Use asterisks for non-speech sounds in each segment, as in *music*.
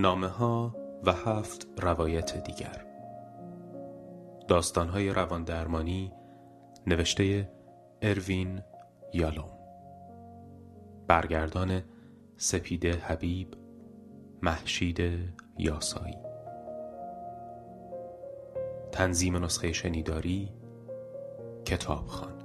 نامه ها و هفت روایت دیگر. داستان های روان درمانی نوشته اروین یالوم. برگردان سپیده حبیب محشید یاسایی. تنظیم نسخه شنیداری کتابخان.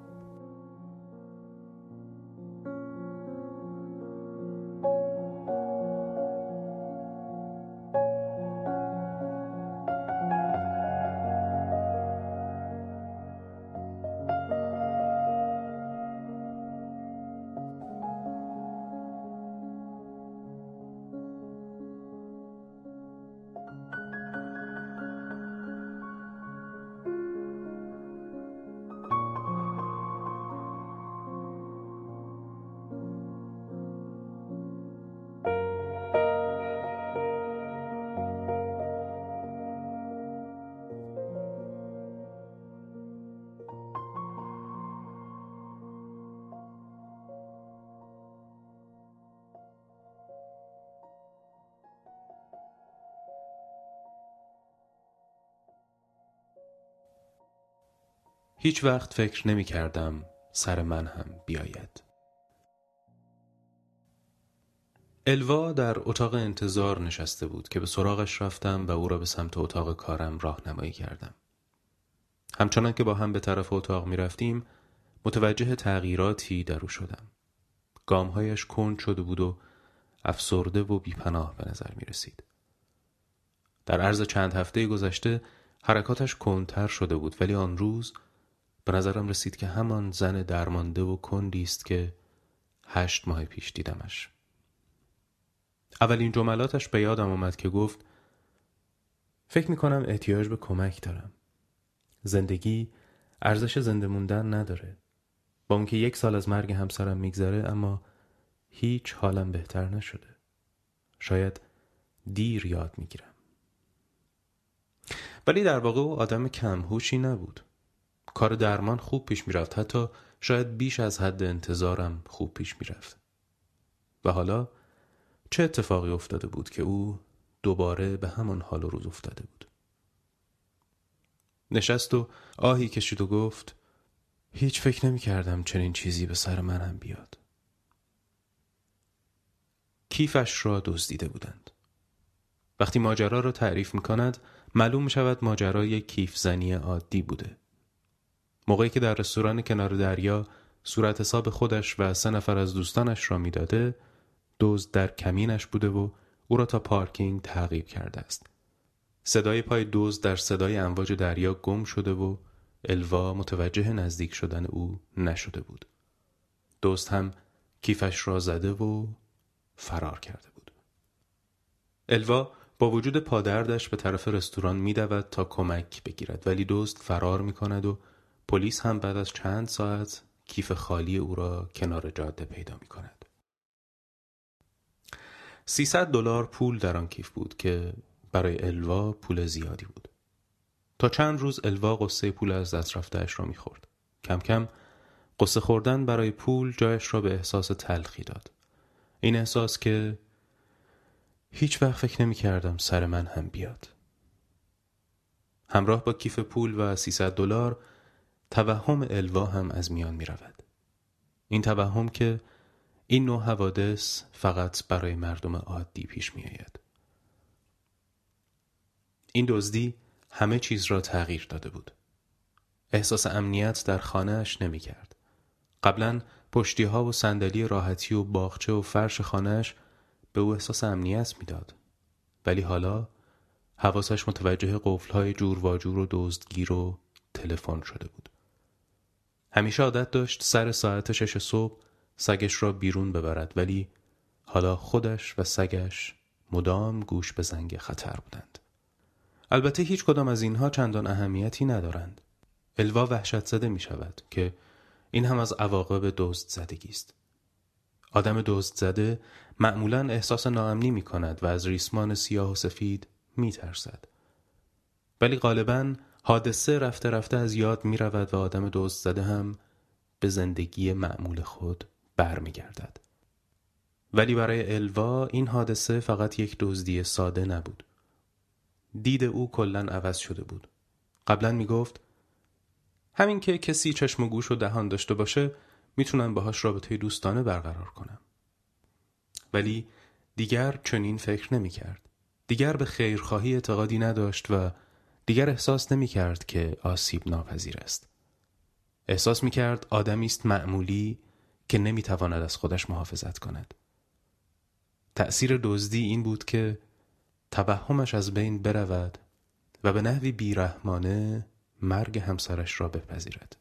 هیچ وقت فکر نمی کردم سر من هم بیاید. الوا در اتاق انتظار نشسته بود که به سراغش رفتم و او را به سمت اتاق کارم راهنمایی کردم. همچنان که با هم به طرف اتاق می رفتیم متوجه تغییراتی در او شدم. گامهایش کند شده بود و افسرده و بیپناه به نظر می رسید. در عرض چند هفته گذشته حرکاتش کندتر شده بود ولی آن روز به نظرم رسید که همان زن درمانده و کندی است که هشت ماه پیش دیدمش. اولین جملاتش به یادم آمد که گفت فکر می کنم احتیاج به کمک دارم. زندگی ارزش زنده موندن نداره. با اونکه یک سال از مرگ همسرم میگذره اما هیچ حالم بهتر نشده. شاید دیر یاد می‌گیرم. ولی در واقع او آدم کمهوشی نبود. کار درمان خوب پیش می‌رفت. حتی شاید بیش از حد انتظارم خوب پیش می‌رفت. و حالا چه اتفاقی افتاده بود که او دوباره به همان حال و روز افتاده بود؟ نشست و آهی کشید و گفت هیچ فکر نمی کردم چنین چیزی به سر من بیاد. کیفش را دزدیده بودند. وقتی ماجرا را تعریف می کند معلوم می شود ماجرا کیف زنی عادی بوده. موقعی که در رستوران کنار دریا صورت حساب خودش و سه نفر از دوستانش را می‌داده دزد در کمینش بوده و او را تا پارکینگ تعقیب کرده است. صدای پای دزد در صدای امواج دریا گم شده و الوا متوجه نزدیک شدن او نشده بود. دوست هم کیفش را زده و فرار کرده بود. الوا با وجود پادردش به طرف رستوران میدود تا کمک بگیرد ولی دوست فرار می کند و پلیس هم بعد از چند ساعت کیف خالی او را کنار جاده پیدا می کند. 300 دلار پول در آن کیف بود که برای الوا پول زیادی بود. تا چند روز الوا قصه پول از دست رفتهش را می‌خورد. کم کم قصه خوردن برای پول جایش را به احساس تلخی داد. این احساس که هیچ وقت فکر نمی کردم سر من هم بیاد. همراه با کیف پول و 300 دلار توهم الوا هم از میان می رود. این توهم که این نوع حوادث فقط برای مردم عادی پیش می آید. این دزدی همه چیز را تغییر داده بود. احساس امنیت در خانهاش نمی کرد. قبلا پشتی ها و صندلی راحتی و باغچه و فرش خانهاش به او احساس امنیت می‌داد. ولی حالا حواسش متوجه قفل های جور واجور و دزدگیر و تلفن شده بود. همیشه عادت داشت سر ساعت شش صبح سگش را بیرون ببرد ولی حالا خودش و سگش مدام گوش به زنگ خطر بودند. البته هیچ کدام از اینها چندان اهمیتی ندارند. الوا وحشت زده می شود که این هم از عواقب دزد زدگی است. آدم دزد زده معمولا احساس ناامنی می کند و از ریسمان سیاه و سفید می ترسد. ولی غالبا حادثه رفته رفته از یاد می رود و آدم دوست زده هم به زندگی معمول خود برمیگردد. ولی برای الوا این حادثه فقط یک دزدی ساده نبود. دید او کلا عوض شده بود. قبلا می گفت همین که کسی چشم و گوش و دهان داشته باشه می‌تونم باهاش رابطه دوستانه برقرار کنم. ولی دیگر چنین فکر نمی کرد. دیگر به خیرخواهی اعتقادی نداشت و دیگر احساس نمی کرد که آسیب ناپذیر است. احساس می کرد آدمی است معمولی که نمی تواند از خودش محافظت کند. تأثیر دزدی این بود که توهمش از بین برود و به نحوی بیرحمانه مرگ همسرش را بپذیرد.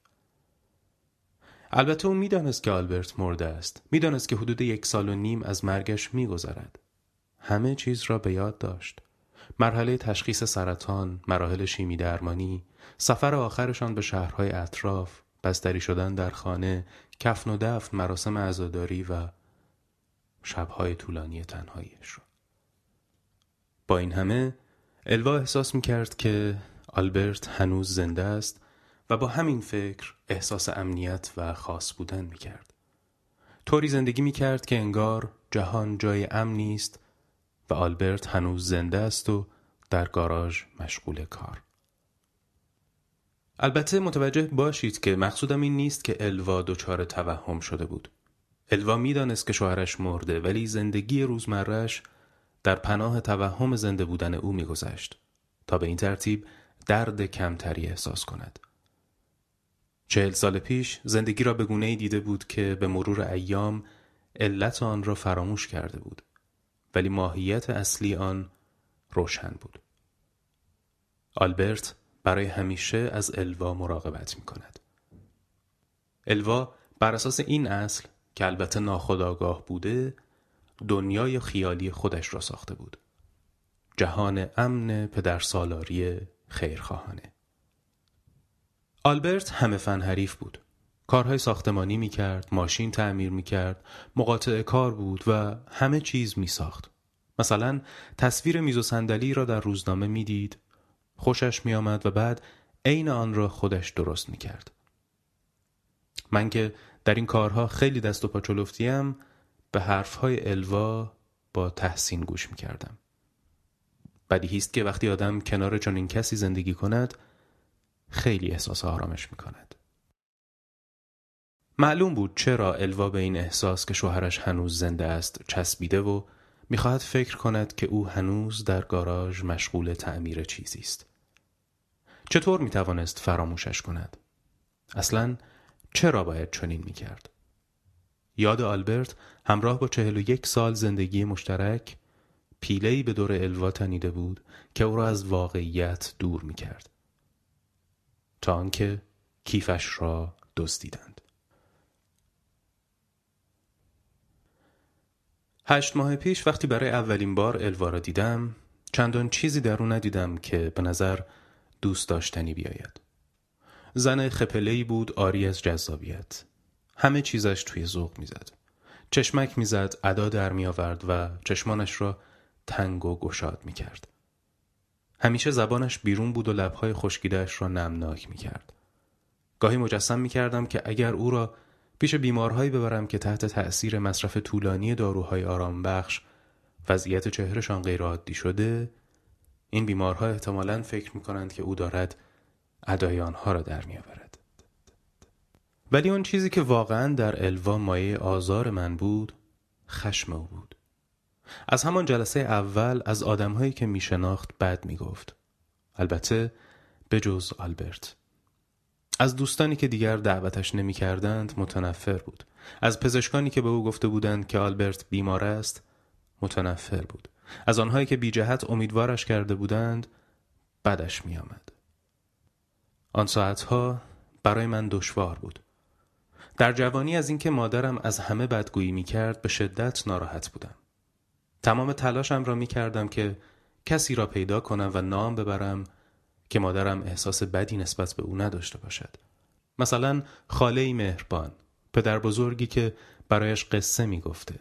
البته او می‌دانست که آلبرت مرده است. می‌دانست که حدود یک سال و نیم از مرگش میگذرد. همه چیز را به یاد داشت. مرحله تشخیص سرطان، مراحل شیمی درمانی، سفر آخرشان به شهرهای اطراف، بستری شدن در خانه، کفن و دفن، مراسم عزاداری و شبهای طولانی تنهاییش. با این همه الوا احساس می کرد که آلبرت هنوز زنده است و با همین فکر احساس امنیت و خاص بودن می کرد. طوری زندگی می کرد که انگار جهان جای امنی است آلبرت هنوز زنده است و در گاراژ مشغول کار. البته متوجه باشید که مقصودم این نیست که الوا دچار توهم شده بود. الوا می‌دانست که شوهرش مرده ولی زندگی روزمرهش در پناه توهم زنده بودن او میگذشت تا به این ترتیب درد کمتری احساس کند. چهل سال پیش زندگی را به گونه دیده بود که به مرور ایام علت آن را فراموش کرده بود ولی ماهیت اصلی آن روشن بود. آلبرت برای همیشه از الوا مراقبت می کند. الوا بر اساس این اصل که البته ناخداگاه بوده دنیای خیالی خودش را ساخته بود. جهان امن پدر سالاری خیرخواهانه. آلبرت همه فن حریف بود. کارهای ساختمانی می کرد، ماشین تعمیر می کرد، مقاطع کار بود و همه چیز می ساخت. مثلا تصویر میز و صندلی را در روزنامه می‌دید خوشش می آمد و بعد عین آن را خودش درست می کرد. من که در این کارها خیلی دست و پا چلفتیم به حرفهای الوا با تحسین گوش می کردم. بدیهی است که وقتی آدم کنار چنین کسی زندگی کند خیلی احساس آرامش می کند. معلوم بود چرا الوا به این احساس که شوهرش هنوز زنده است چسبیده و می‌خواهد فکر کند که او هنوز در گاراژ مشغول تعمیر چیزی است. چطور می‌توانست فراموشش کند؟ اصلا چرا باید چنین می‌کرد؟ یاد آلبرت همراه با چهل و یک سال زندگی مشترک پیلهی به دور الوا تنیده بود که او را از واقعیت دور می‌کرد. تا آنکه کیفش را دزدیدند. هشت ماه پیش وقتی برای اولین بار الوا را دیدم چندان چیزی در او ندیدم که به نظر دوست داشتنی بیاید. زن خپلهی بود آری از جذابیت. همه چیزش توی ذوق می‌زد. چشمک می‌زد، ادا در می آورد و چشمانش را تنگ و گشاد می کرد. همیشه زبانش بیرون بود و لبهای خشکیدهش را نمناک می کرد. گاهی مجسم می کردم که اگر او را پیش بیمارهایی ببرم که تحت تأثیر مصرف طولانی داروهای آرام بخش وضعیت چهرهشان غیرعادی شده این بیمارها احتمالا فکر می کنند که او دارد ادای آنها را در می آورد. ولی اون چیزی که واقعا در الوا مایه آزار من بود خشم او بود. از همان جلسه اول از آدمهایی که می شناخت بد می گفت. البته به جز آلبرت. از دوستانی که دیگر دعوتش نمی کردند متنفر بود. از پزشکانی که به او گفته بودند که آلبرت بیمار است متنفر بود. از آنهایی که بی جهت امیدوارش کرده بودند بدش می آمد. آن ساعتها برای من دشوار بود. در جوانی از اینکه مادرم از همه بدگویی می کرد به شدت ناراحت بودم. تمام تلاشم را می کردم که کسی را پیدا کنم و نام ببرم که مادرم احساس بدی نسبت به او نداشته باشد. مثلا خاله مهربان، پدر بزرگی که برایش قصه می گفته.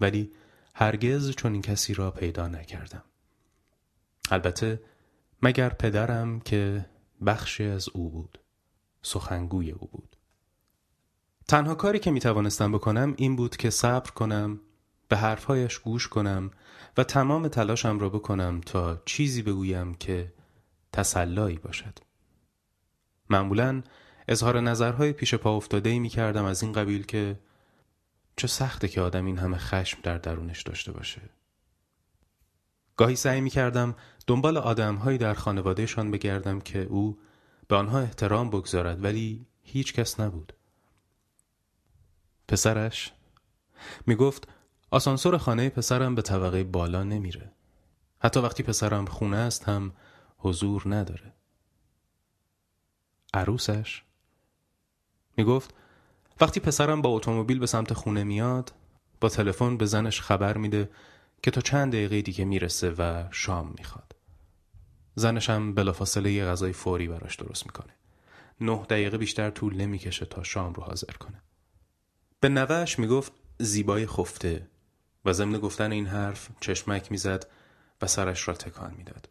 ولی هرگز چون این کسی را پیدا نکردم. البته مگر پدرم که بخشی از او بود سخنگوی او بود تنها کاری که می توانستم بکنم این بود که صبر کنم به حرفهایش گوش کنم و تمام تلاشم را بکنم تا چیزی بگویم که تسلایی باشد. معمولا اظهار نظرهای پیش پا افتاده ای می کردم از این قبیل که چه سخته که آدم این همه خشم در درونش داشته باشه. گاهی سعی می کردم دنبال آدمهایی در خانوادهشان بگردم که او به آنها احترام بگذارد ولی هیچ کس نبود. پسرش می گفت آسانسور خانه پسرم به طبقه بالا نمیره. حتی وقتی پسرم خونه است هم حضور نداره. عروسش می گفت وقتی پسرم با اتومبیل به سمت خونه میاد با تلفن به زنش خبر میده که تا چند دقیقه دیگه می‌رسه و شام می‌خواد. زنش هم بلافاصله یه غذای فوری براش درست می‌کنه. نه دقیقه بیشتر طول نمی‌کشه تا شام رو حاضر کنه. به نوهش می‌گفت زیبای خفته. و ضمن گفتن این حرف چشمک می‌زد و سرش را تکان می‌داد.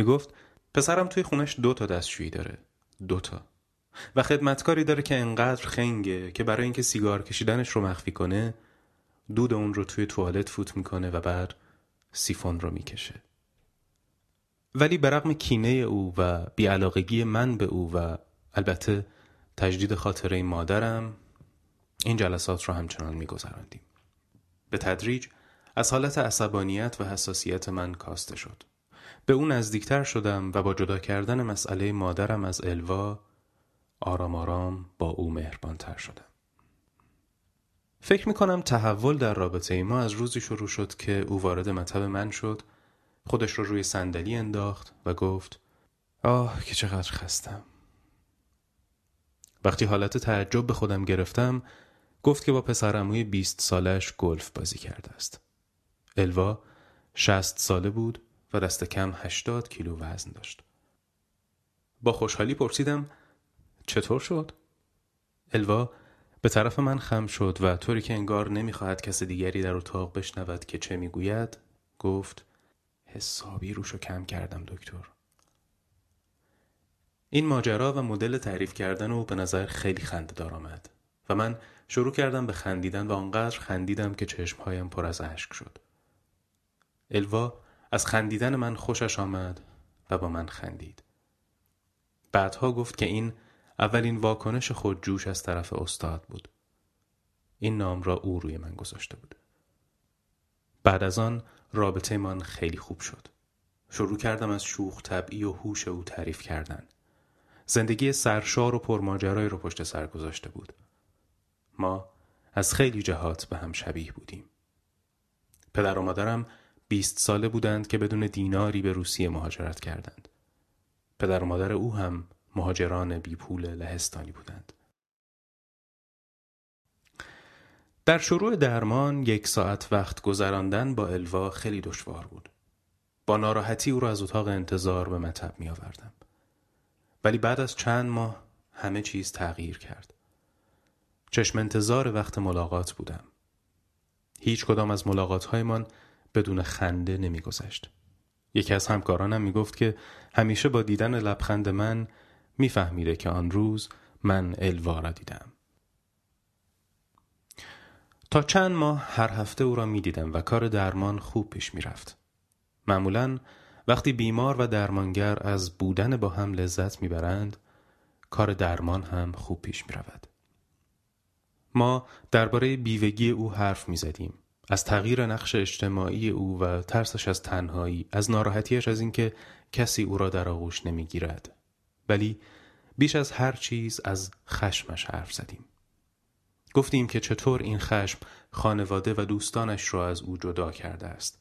می‌گفت پسرم توی خونش دو تا دستشویی داره. دو تا. و خدمتکاری داره که انقدر خنگه که برای اینکه سیگار کشیدنش رو مخفی کنه دود اون رو توی توالت فوت می‌کنه و بعد سیفون رو می‌کشه. ولی برغم کینه او و بیعلاقگی من به او و البته تجدید خاطره مادرم این جلسات رو همچنان میگذراندیم. به تدریج از حالت عصبانیت و حساسیت من کاسته شد. به او نزدیکتر شدم و با جدا کردن مسئله مادرم از الوا آرام آرام با او مهربانتر شدم. فکر می کنم تحول در رابطه ای ما از روزی شروع شد که او وارد مطب من شد خودش رو روی صندلی انداخت و گفت آه که چقدر خستم. وقتی حالت تعجب به خودم گرفتم گفت که با پسرموی بیست سالش گلف بازی کرده است. الوا شست ساله بود و دست کم هشتاد کیلو وزن داشت. با خوشحالی پرسیدم چطور شد؟ الوا به طرف من خم شد و طوری که انگار نمی‌خواهد کس دیگری در اتاق بشنود که چه می‌گوید گفت حسابی روشو کم کردم دکتر. این ماجرا و مدل تعریف کردن او به نظر خیلی خنده دار آمد و من شروع کردم به خندیدن و آنقدر خندیدم که چشمهایم پر از اشک شد. الوا از خندیدن من خوشش آمد و با من خندید. بعدها گفت که این اولین واکنش خود جوش از طرف استاد بود. این نام را او روی من گذاشته بود. بعد از آن رابطه من خیلی خوب شد. شروع کردم از شوخ طبعی و هوش او تعریف کردن. زندگی سرشار و پرماجرایی رو پشت سر گذاشته بود. ما از خیلی جهات به هم شبیه بودیم. پدر و مادرم بیست ساله بودند که بدون دیناری به روسیه مهاجرت کردند پدر و مادر او هم مهاجران بی پول لهستانی بودند. در شروع درمان یک ساعت وقت گذراندن با الوا خیلی دشوار بود. با ناراحتی او را از اتاق انتظار به مطب می آوردم. ولی بعد از چند ماه همه چیز تغییر کرد. چشم انتظار وقت ملاقات بودم. هیچ کدام از ملاقات هایمان بدون خنده نمی گذشت. یکی از همکارانم می گفت که همیشه با دیدن لبخند من میفهمیده که آن روز من الوا را دیدم تا چند ماه هر هفته او را می دیدم و کار درمان خوب پیش می رفت. معمولا وقتی بیمار و درمانگر از بودن با هم لذت می‌برند کار درمان هم خوب پیش می رود. ما درباره بیوگی او حرف می زدیم. از تغییر نقش اجتماعی او و ترسش از تنهایی از ناراحتیش از اینکه کسی او را در آغوش نمی‌گیرد ولی بیش از هر چیز از خشمش حرف زدیم. گفتیم که چطور این خشم خانواده و دوستانش را از او جدا کرده است.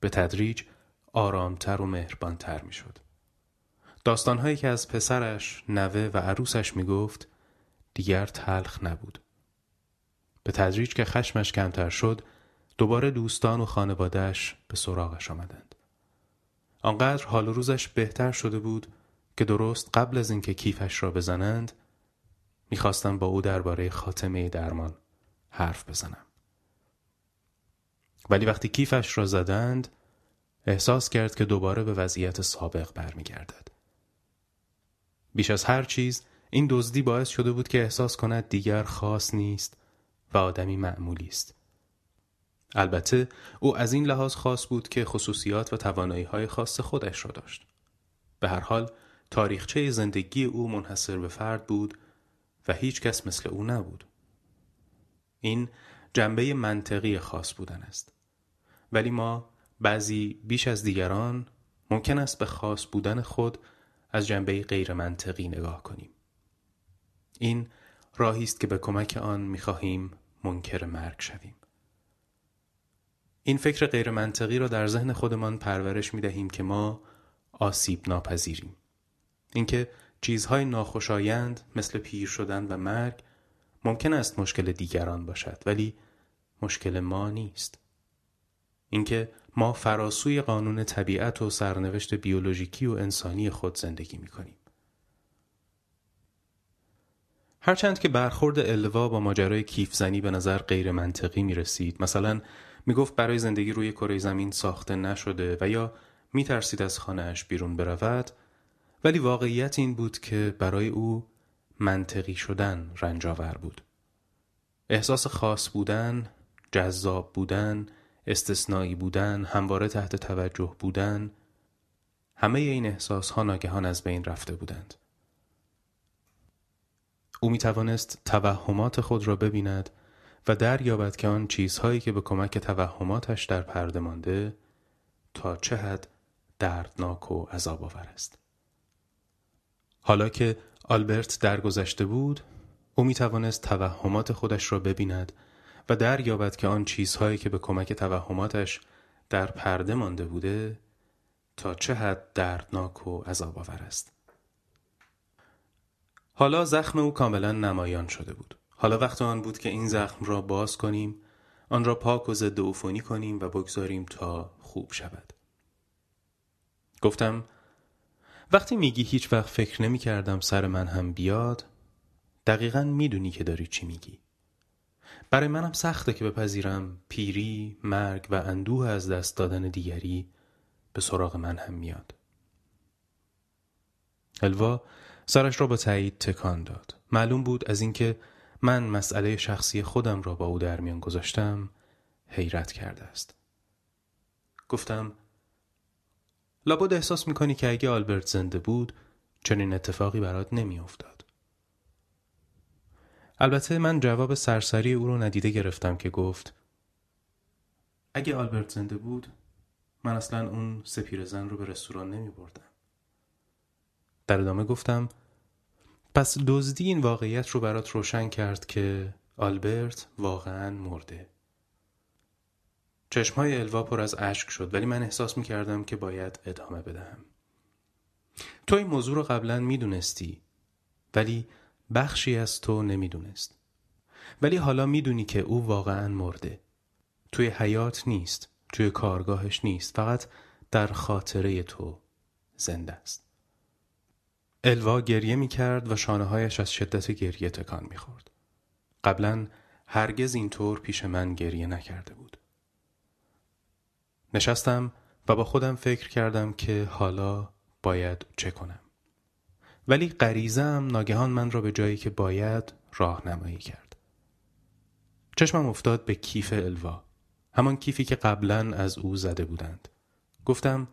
به تدریج آرامتر و مهربانتر می شد. داستانهایی که از پسرش، نوه و عروسش می گفت دیگر تلخ نبود. به تدریج که خشمش کمتر شد دوباره دوستان و خانوادهش به سراغش آمدند. آنقدر حال روزش بهتر شده بود که درست قبل از اینکه کیفش را بزنند می‌خواستم با او درباره خاتمه درمان حرف بزنم ولی وقتی کیفش را زدند احساس کرد که دوباره به وضعیت سابق برمیگردد. بیش از هر چیز این دزدی باعث شده بود که احساس کند دیگر خاص نیست و آدمی معمولی است. البته او از این لحاظ خاص بود که خصوصیات و توانایی های خاص خودش را داشت. به هر حال تاریخچه زندگی او منحصر به فرد بود و هیچ کس مثل او نبود. این جنبه منطقی خاص بودن است. ولی ما بعضی بیش از دیگران ممکن است به خاص بودن خود از جنبه غیر منطقی نگاه کنیم. این راهی است که به کمک آن می‌خواهیم منکر مرگ شویم. این فکر غیر منطقی را در ذهن خودمان پرورش می دهیم که ما آسیب ناپذیریم. اینکه چیزهای ناخوشایند مثل پیر شدن و مرگ ممکن است مشکل دیگران باشد ولی مشکل ما نیست. اینکه ما فراسوی قانون طبیعت و سرنوشت بیولوژیکی و انسانی خود زندگی می کنیم. هرچند که برخورد الوا با ماجرای کیفزنی به نظر غیر منطقی می رسید مثلا می گفت برای زندگی روی کره زمین ساخته نشده و یا می ترسید از خانهاش بیرون برود ولی واقعیت این بود که برای او منطقی شدن رنجاور بود. احساس خاص بودن جذاب بودن استثنایی بودن همواره تحت توجه بودن همه این احساس ها ناگهان از بین رفته بودند. او می توانست توهمات خود را ببیند و دریابد که آن چیزهایی که به کمک توهماتش در پرده مانده تا چه حد دردناک و عذاب آور است. حالا که آلبرت درگذشته بود او می توانست توهمات خودش را ببیند و دریابد که آن چیزهایی که به کمک توهماتش در پرده مانده بوده تا چه حد دردناک و عذاب آور است. حالا زخم او کاملا نمایان شده بود. حالا وقت آن بود که این زخم را باز کنیم آن را پاک و ضد عفونی کنیم و بگذاریم تا خوب شود. گفتم وقتی میگی هیچ وقت فکر نمی کردم سر من هم بیاد دقیقا می‌دونی که داری چی میگی. برای منم سخته که بپذیرم پیری، مرگ و اندوه از دست دادن دیگری به سراغ من هم میاد. الوا سرش را با تایید تکان داد. معلوم بود از اینکه من مسئله شخصی خودم را با او در میان گذاشتم حیرت کرده است. گفتم لابد احساس می‌کنی که اگه آلبرت زنده بود چنین اتفاقی برات نمیافتاد. البته من جواب سرسری او رو ندیده گرفتم که گفت اگه آلبرت زنده بود من اصلا اون سپیر زن رو به رستوران نمی بردم. در ادامه گفتم پس دزدی این واقعیت رو برات روشن کرد که آلبرت واقعا مرده. چشمهای الوا پر از اشک شد ولی من احساس می کردم که باید ادامه بدهم. تو این موضوع رو قبلا می دونستی ولی بخشی از تو نمی‌دونست. ولی حالا می‌دونی که او واقعا مرده. توی حیات نیست. توی کارگاهش نیست. فقط در خاطره تو زنده است. الوا گریه می کرد و شانه هایش از شدت گریه تکان می خورد. قبلا هرگز اینطور پیش من گریه نکرده بود. نشستم و با خودم فکر کردم که حالا باید چه کنم. ولی غریزم ناگهان من را به جایی که باید راهنمایی کرد. چشمم افتاد به کیف الوا. همان کیفی که قبلا از او زده بودند. گفتم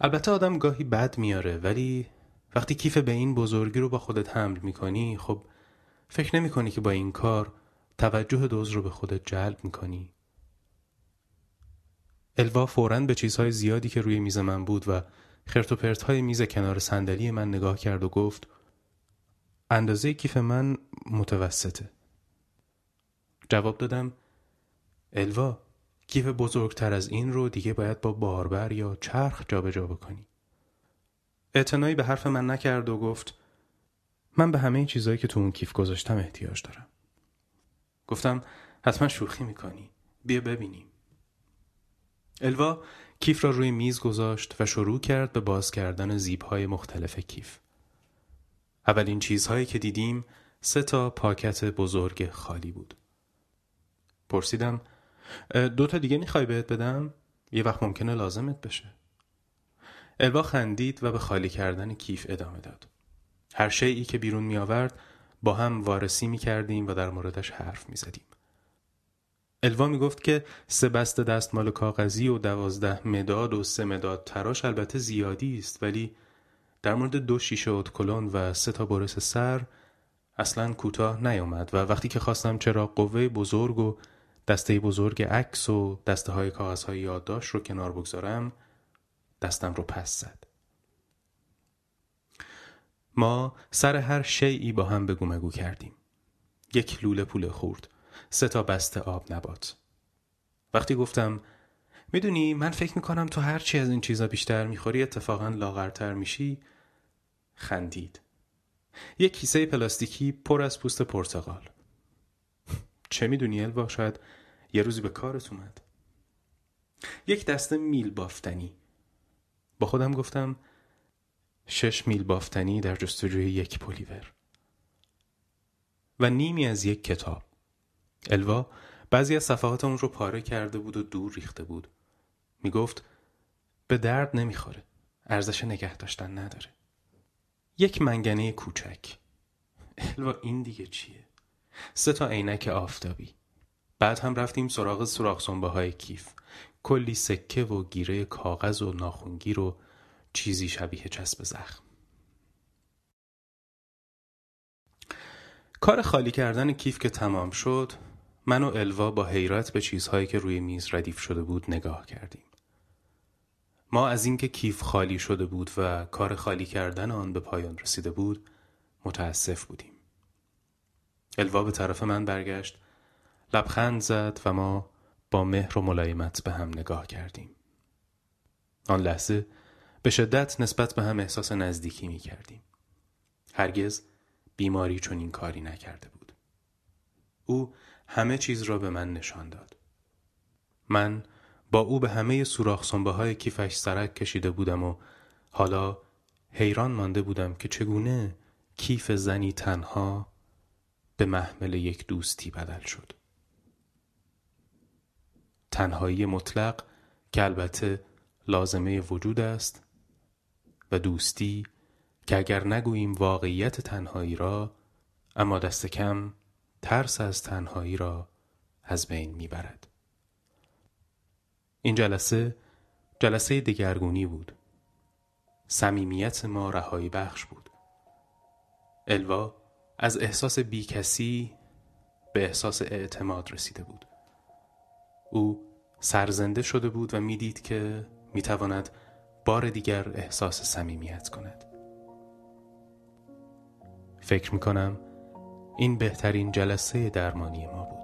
البته آدم گاهی بد میاره ولی وقتی کیف به این بزرگی رو با خودت حمل می‌کنی خب فکر نمی کنی که با این کار توجه دوز رو به خودت جلب می‌کنی. الوا فوراً به چیزهای زیادی که روی میز من بود و خرت و های میز کنار صندلی من نگاه کرد و گفت اندازه کیف من متوسطه. جواب دادم الوا کیف بزرگتر از این رو دیگه باید با باربر یا چرخ جابجا جا بکنی. اعتنایی به حرف من نکرد و گفت من به همه چیزهایی که تو اون کیف گذاشتم احتیاج دارم. گفتم حتما شوخی می‌کنی. بیا ببینیم. الوا کیف را روی میز گذاشت و شروع کرد به باز کردن زیبهای مختلف کیف. اولین چیزهایی که دیدیم سه تا پاکت بزرگ خالی بود. پرسیدم دو تا دیگه می‌خوای بهت بدم؟ یه وقت ممکنه لازمت بشه الوا خندید و به خالی کردن کیف ادامه داد هر شیعی که بیرون می آورد با هم وارسی می کردیم و در موردش حرف می زدیم. الوا می گفت که سه بسته دستمال کاغذی و دوازده مداد و سه مداد تراش البته زیادی است ولی در مورد دو شیشه اتکلون و سه تا برس سر اصلا کوتاه نیامد و وقتی که خواستم چرا قوه بزرگ و دسته بزرگ عکس و دسته های کاغذ های یادداشت رو کنار بگذارم دستم رو پس زد. ما سر هر شیعی با هم بگو مگو کردیم. یک لوله پول خورد. سه تا بسته آب نبات. وقتی گفتم می‌دونی من فکر می‌کنم تو هر چی از این چیزا بیشتر می‌خوری اتفاقا لاغرتر میشی. خندید. یک کیسه پلاستیکی پر از پوست پرتقال. *laughs* چه می‌دونی الوا؟ شاید یه روزی به کارت اومد. یک دسته میل بافتنی. با خودم گفتم شش میل بافتنی در جستجوی یک پلیور و نیمی از یک کتاب. الوا بعضی از صفحات اون رو پاره کرده بود و دور ریخته بود. می گفت به درد نمی‌خوره. ارزش نگه داشتن نداره. یک منگنه کوچک. الوا این دیگه چیه؟ سه تا عینک آفتابی. بعد هم رفتیم سراغ سوراخ های کیف. کلی سکه و گیره کاغذ و ناخونگیر و چیزی شبیه چسب زخم. کار خالی کردن کیف که تمام شد من و الوا با حیرت به چیزهایی که روی میز ردیف شده بود نگاه کردیم. ما از اینکه کیف خالی شده بود و کار خالی کردن آن به پایان رسیده بود متاسف بودیم. الوا به طرف من برگشت. لبخند زد و ما با مهر و ملایمت به هم نگاه کردیم آن لحظه به شدت نسبت به هم احساس نزدیکی می کردیم. هرگز بیماری چون این کاری نکرده بود. او همه چیز را به من نشان داد. من با او به همه سوراخ های کیفش سرک کشیده بودم و حالا حیران مانده بودم که چگونه کیف زنی تنها به محمل یک دوستی بدل شد. تنهایی مطلق که البته لازمه وجود است و دوستی که اگر نگوییم واقعیت تنهایی را اما دست کم ترس از تنهایی را از بین می‌برد. این جلسه جلسه دگرگونی بود. صمیمیت ما رهایی بخش بود. الوا از احساس بیکسی به احساس اعتماد رسیده بود. او سرزنده شده بود و می‌دید که می‌تواند بار دیگر احساس صمیمیت کند. فکر می‌کنم این بهترین جلسه درمانی ما بود.